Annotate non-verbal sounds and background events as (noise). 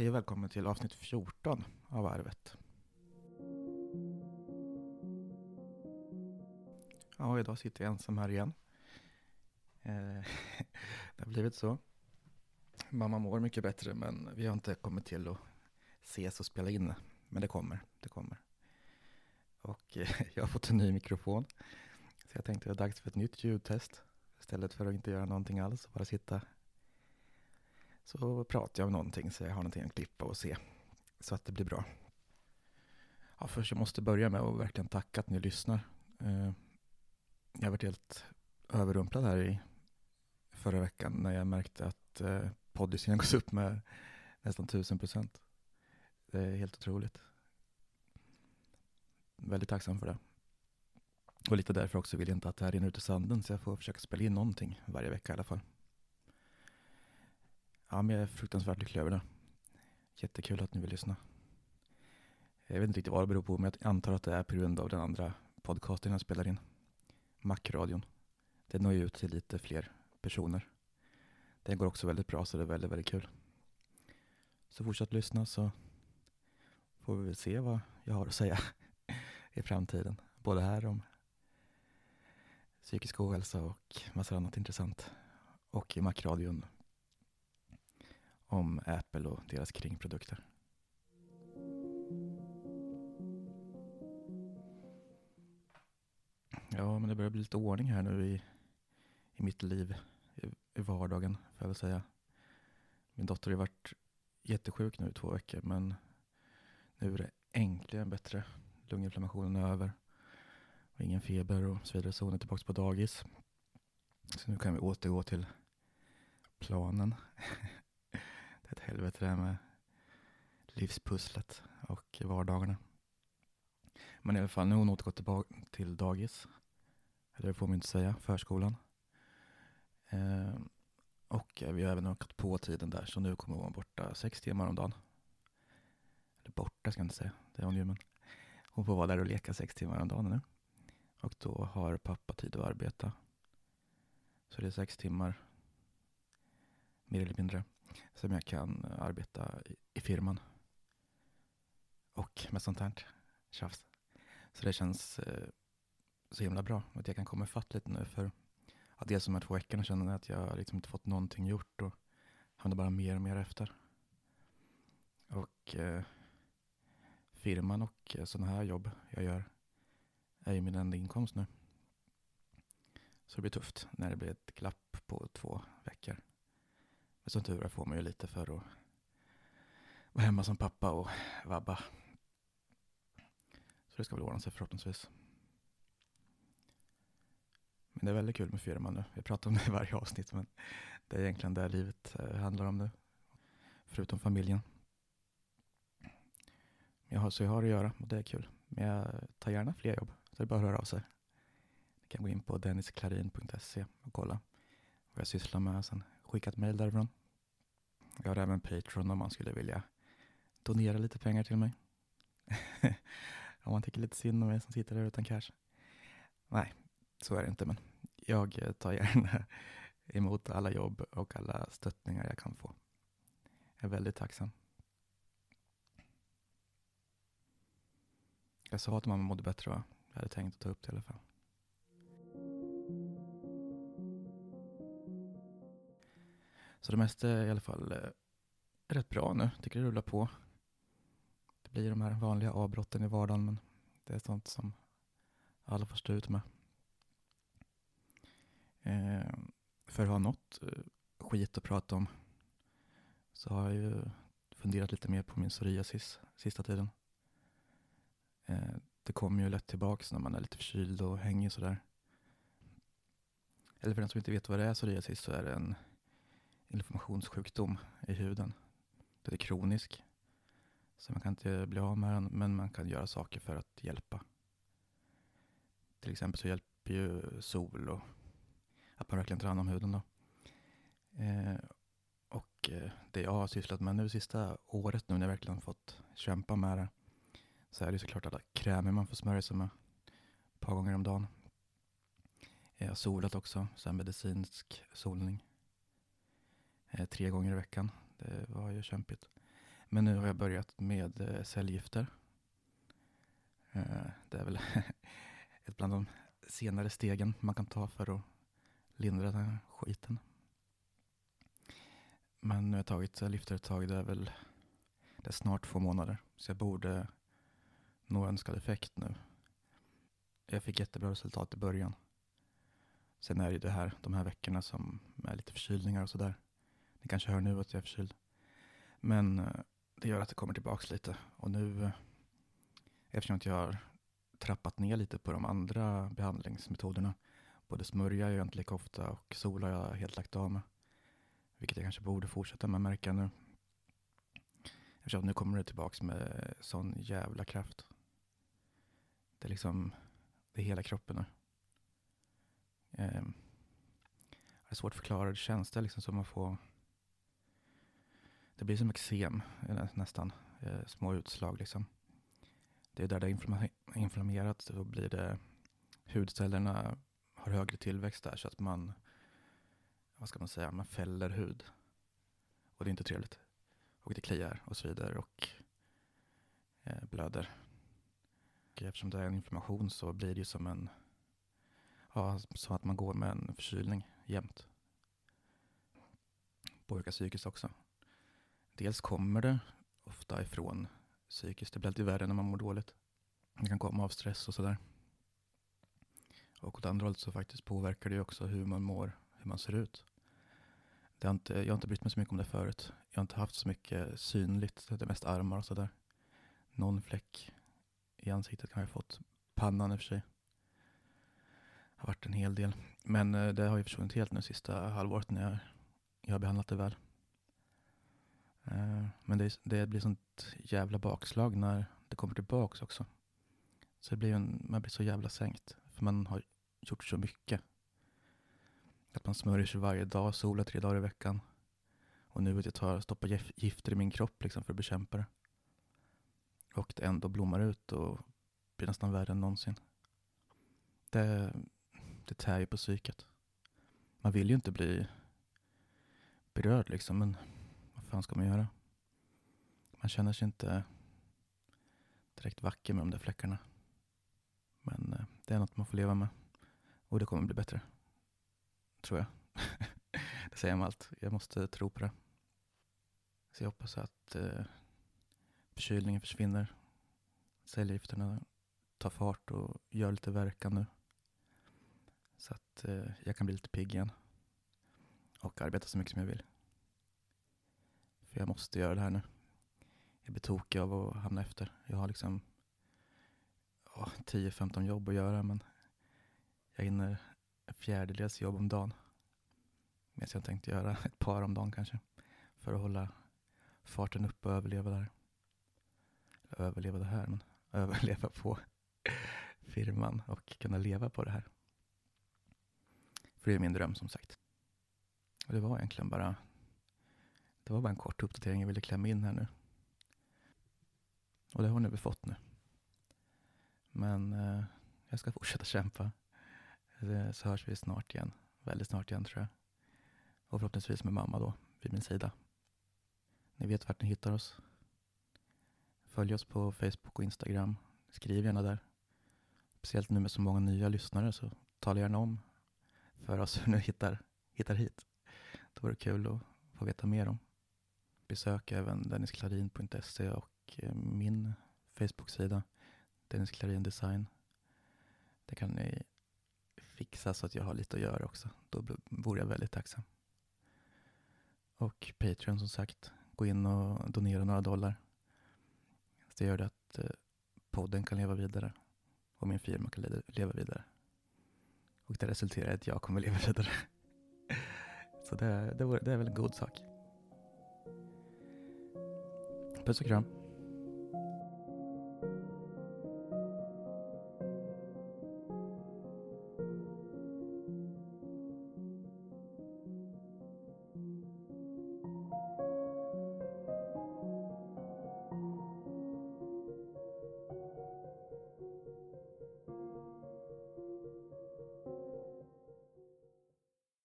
Hej och välkommen till avsnitt 14 av Arvet. Ja, idag sitter jag ensam här igen. Eh, (laughs) det har blivit så. Mamma mår mycket bättre men vi har inte kommit till att ses och spela in. Men det kommer, det kommer. Och eh, (laughs) jag har fått en ny mikrofon. Så jag tänkte att det är dags för ett nytt ljudtest. Istället för att inte göra någonting alls och bara sitta så pratar jag om någonting så jag har någonting att klippa och se. Så att det blir bra. Ja, först jag måste börja med att verkligen tacka att ni lyssnar. Eh, jag har varit helt överrumplad här i förra veckan när jag märkte att eh, poddisen (laughs) gått upp med nästan tusen procent. Det är helt otroligt. Väldigt tacksam för det. Och lite därför också vill jag inte att det här rinner ut i sanden så jag får försöka spela in någonting varje vecka i alla fall. Ja, men jag är fruktansvärt lycklig över det. Jättekul att ni vill lyssna. Jag vet inte riktigt vad det beror på, men jag antar att det är på grund av den andra podcasten jag spelar in. Macradion. Det når ju ut till lite fler personer. Den går också väldigt bra, så det är väldigt, väldigt kul. Så fortsätt lyssna så får vi väl se vad jag har att säga (laughs) i framtiden. Både här om psykisk ohälsa och massa annat intressant. Och i Macradion om Apple och deras kringprodukter. Ja, men det börjar bli lite ordning här nu i, i mitt liv, i, i vardagen, får jag väl säga. Min dotter har varit jättesjuk nu i två veckor, men nu är det äntligen bättre. Lunginflammationen är över. Och ingen feber och så vidare, så hon är tillbaka på dagis. Så nu kan vi återgå till planen. (laughs) ett helvete det här med livspusslet och vardagarna. Men i alla fall, nu har hon återgått tillbaka till dagis. Eller det får man inte säga, förskolan. Eh, och vi har även ökat på tiden där, så nu kommer hon vara borta sex timmar om dagen. Eller borta ska jag inte säga, det är hon ju, men hon får vara där och leka sex timmar om dagen nu. Och då har pappa tid att arbeta. Så det är sex timmar, mer eller mindre, som jag kan arbeta i, i firman. Och med sånt här tjafs. Så det känns eh, så himla bra att jag kan komma ifatt lite nu. För att dels de här två veckorna känner jag att jag liksom inte fått någonting gjort och hamnar bara mer och mer efter. Och eh, firman och eh, sådana här jobb jag gör är ju min enda inkomst nu. Så det blir tufft när det blir ett glapp på två veckor. Men som tur är får man ju lite för att vara hemma som pappa och vabba. Så det ska väl ordna sig förhoppningsvis. Men det är väldigt kul med firman nu. Vi pratar om det i varje avsnitt men det är egentligen det livet eh, handlar om nu. Förutom familjen. Jag har, så jag har att göra och det är kul. Men jag tar gärna fler jobb. Så det är bara att höra av sig. Ni kan gå in på dennisklarin.se och kolla vad jag sysslar med. Sen skicka ett mejl därifrån. Jag har även Patreon om man skulle vilja donera lite pengar till mig. (laughs) om man tycker lite synd om mig som sitter där utan cash. Nej, så är det inte, men jag eh, tar gärna (laughs) emot alla jobb och alla stöttningar jag kan få. Jag är väldigt tacksam. Jag sa att mamma mådde bättre va? Jag hade tänkt att ta upp det i alla fall. Så det mesta är i alla fall är rätt bra nu. Tycker det rullar på. Det blir de här vanliga avbrotten i vardagen men det är sånt som alla får stå ut med. Eh, för att ha något eh, skit att prata om så har jag ju funderat lite mer på min psoriasis sista tiden. Eh, det kommer ju lätt tillbaks när man är lite förkyld och hänger sådär. Eller för den som inte vet vad det är psoriasis så är det en inflammationssjukdom i huden. Den är kronisk. Så man kan inte bli av med den men man kan göra saker för att hjälpa. Till exempel så hjälper ju sol och att man verkligen tar hand om huden. Då. Eh, och eh, det jag har sysslat med nu sista året nu när jag verkligen fått kämpa med det så är det såklart alla krämer man får smörja sig med ett par gånger om dagen. Jag har solat också, så här medicinsk solning. Eh, tre gånger i veckan. Det var ju kämpigt. Men nu har jag börjat med eh, cellgifter. Eh, det är väl (laughs) ett bland de senare stegen man kan ta för att lindra den här skiten. Men nu har jag tagit cellgifter ett tag. Det är väl det är snart två månader. Så jag borde nå önskad effekt nu. Jag fick jättebra resultat i början. Sen är det ju det här, de här veckorna som är lite förkylningar och sådär. Ni kanske hör nu att jag är förkyld. Men eh, det gör att det kommer tillbaks lite. Och nu, eh, eftersom jag har trappat ner lite på de andra behandlingsmetoderna. Både smörja gör jag inte lika ofta och sol har jag helt lagt av med. Vilket jag kanske borde fortsätta med märka nu. Eftersom nu kommer det tillbaks med sån jävla kraft. Det är liksom, det är hela kroppen nu. Eh, det är svårt att förklara, det känns det liksom som att få det blir som eksem nästan, eh, små utslag liksom. Det är där det är inflammerat, då blir det hudcellerna har högre tillväxt där så att man, vad ska man säga, man fäller hud. Och det är inte trevligt. Och det kliar och så vidare och eh, blöder. Och eftersom det är en inflammation så blir det ju som en, ja, som att man går med en förkylning jämt. Påverkar psykiskt också. Dels kommer det ofta ifrån psykiskt. Det blir alltid värre när man mår dåligt. Det kan komma av stress och sådär. Och åt andra hållet så faktiskt påverkar det också hur man mår, hur man ser ut. Det har inte, jag har inte brytt mig så mycket om det förut. Jag har inte haft så mycket synligt, det är mest armar och sådär. Någon fläck i ansiktet har jag fått. Pannan i och för sig. Det har varit en hel del. Men eh, det har ju försvunnit helt nu sista halvåret när jag, jag har behandlat det väl. Eh, men det, det blir sånt jävla bakslag när det kommer tillbaks också. Så det blir en, man blir så jävla sänkt. För man har gjort så mycket. Att man smörjer sig varje dag, solar tre dagar i veckan. Och nu vill jag tar, stoppa gifter i min kropp liksom för att bekämpa det. Och det ändå blommar ut och blir nästan värre än någonsin. Det, det tär ju på psyket. Man vill ju inte bli berörd liksom, men fan ska man göra? Man känner sig inte direkt vacker med de där fläckarna. Men eh, det är något man får leva med. Och det kommer bli bättre. Tror jag. (laughs) det säger jag med allt. Jag måste tro på det. Så jag hoppas att eh, förkylningen försvinner. Cellgifterna tar fart och gör lite verkan nu. Så att eh, jag kan bli lite pigg igen. Och arbeta så mycket som jag vill. För jag måste göra det här nu. Jag blir tokig av att hamna efter. Jag har liksom oh, 10-15 jobb att göra men jag hinner en fjärdedels jobb om dagen. Medan jag tänkte göra ett par om dagen kanske. För att hålla farten uppe och överleva där. Eller överleva det här, men (laughs) överleva på firman och kunna leva på det här. För det är min dröm som sagt. Och det var egentligen bara det var bara en kort uppdatering jag ville klämma in här nu. Och det har ni väl fått nu. Men eh, jag ska fortsätta kämpa. Eh, så hörs vi snart igen. Väldigt snart igen tror jag. Och förhoppningsvis med mamma då, vid min sida. Ni vet vart ni hittar oss. Följ oss på Facebook och Instagram. Skriv gärna där. Speciellt nu med så många nya lyssnare så tala gärna om för oss hur ni hittar, hittar hit. Det vore kul att få veta mer om. Besök även dennisklarin.se och eh, min Facebook-sida Dennis Klarin Design. Det kan ni fixa så att jag har lite att göra också. Då vore jag väldigt tacksam. Och Patreon som sagt. Gå in och donera några dollar. Det gör det att eh, podden kan leva vidare och min firma kan leva vidare. Och det resulterar i att jag kommer leva (laughs) vidare. Så det, det, det är väl en god sak. Puss och kram.